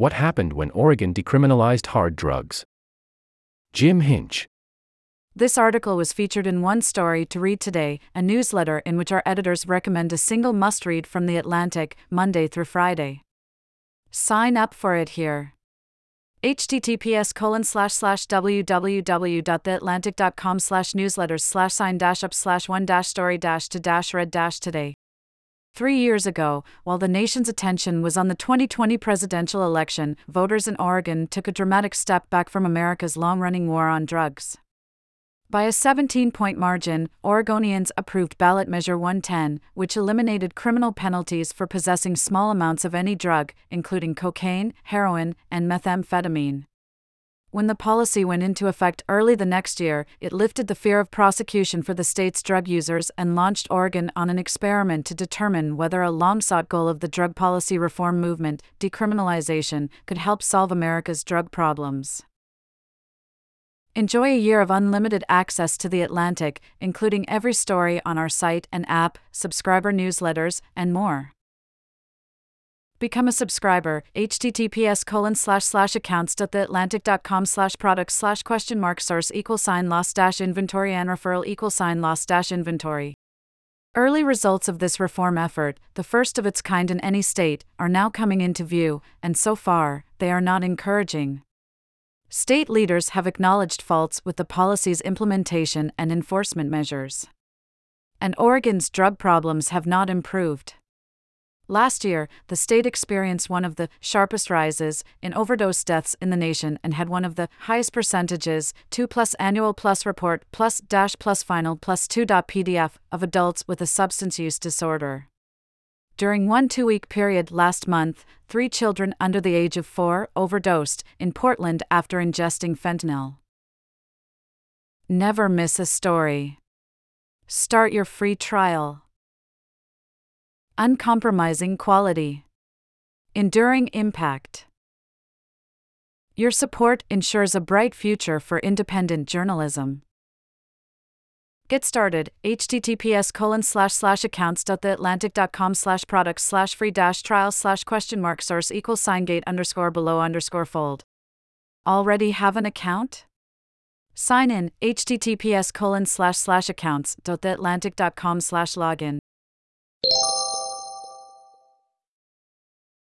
What happened when Oregon decriminalized hard drugs? Jim Hinch. This article was featured in One Story to Read Today, a newsletter in which our editors recommend a single must read from The Atlantic, Monday through Friday. Sign up for it here. https colon slash slash www.theatlantic.com slash newsletters slash sign dash up slash one dash story dash to dash read dash today. Three years ago, while the nation's attention was on the 2020 presidential election, voters in Oregon took a dramatic step back from America's long running war on drugs. By a 17 point margin, Oregonians approved ballot measure 110, which eliminated criminal penalties for possessing small amounts of any drug, including cocaine, heroin, and methamphetamine. When the policy went into effect early the next year, it lifted the fear of prosecution for the state's drug users and launched Oregon on an experiment to determine whether a long sought goal of the drug policy reform movement, decriminalization, could help solve America's drug problems. Enjoy a year of unlimited access to The Atlantic, including every story on our site and app, subscriber newsletters, and more. Become a subscriber, https colon slash slash accounts.theatlantic.com slash products slash question mark source equal sign loss dash inventory and referral equal sign loss dash inventory. Early results of this reform effort, the first of its kind in any state, are now coming into view, and so far, they are not encouraging. State leaders have acknowledged faults with the policy's implementation and enforcement measures. And Oregon's drug problems have not improved. Last year, the state experienced one of the sharpest rises in overdose deaths in the nation and had one of the highest percentages 2 plus annual plus report plus dash plus final plus 2 dot pdf of adults with a substance use disorder. During one two week period last month, three children under the age of four overdosed in Portland after ingesting fentanyl. Never miss a story. Start your free trial. Uncompromising quality. Enduring impact. Your support ensures a bright future for independent journalism. Get started, https colon slash slash accounts.theatlantic.com slash products slash free dash trial slash question mark source equals sign gate underscore below underscore fold. Already have an account? Sign in, https colon slash slash accounts.theatlantic.com slash login.